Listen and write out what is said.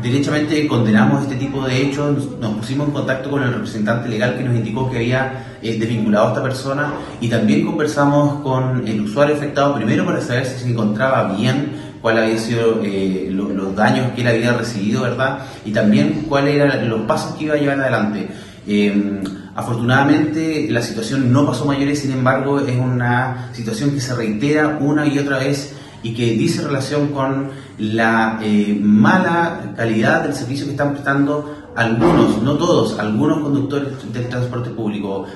derechamente condenamos este tipo de hechos, nos pusimos en contacto con el representante legal que nos indicó que había eh, desvinculado a esta persona y también conversamos con el usuario afectado primero para saber si se encontraba bien, cuál había sido eh, los daños que él había recibido, ¿verdad? Y también cuáles eran los pasos que iba a llevar adelante. Eh, afortunadamente la situación no pasó mayores, sin embargo es una situación que se reitera una y otra vez y que dice relación con la eh, mala calidad del servicio que están prestando algunos, no todos, algunos conductores del transporte público.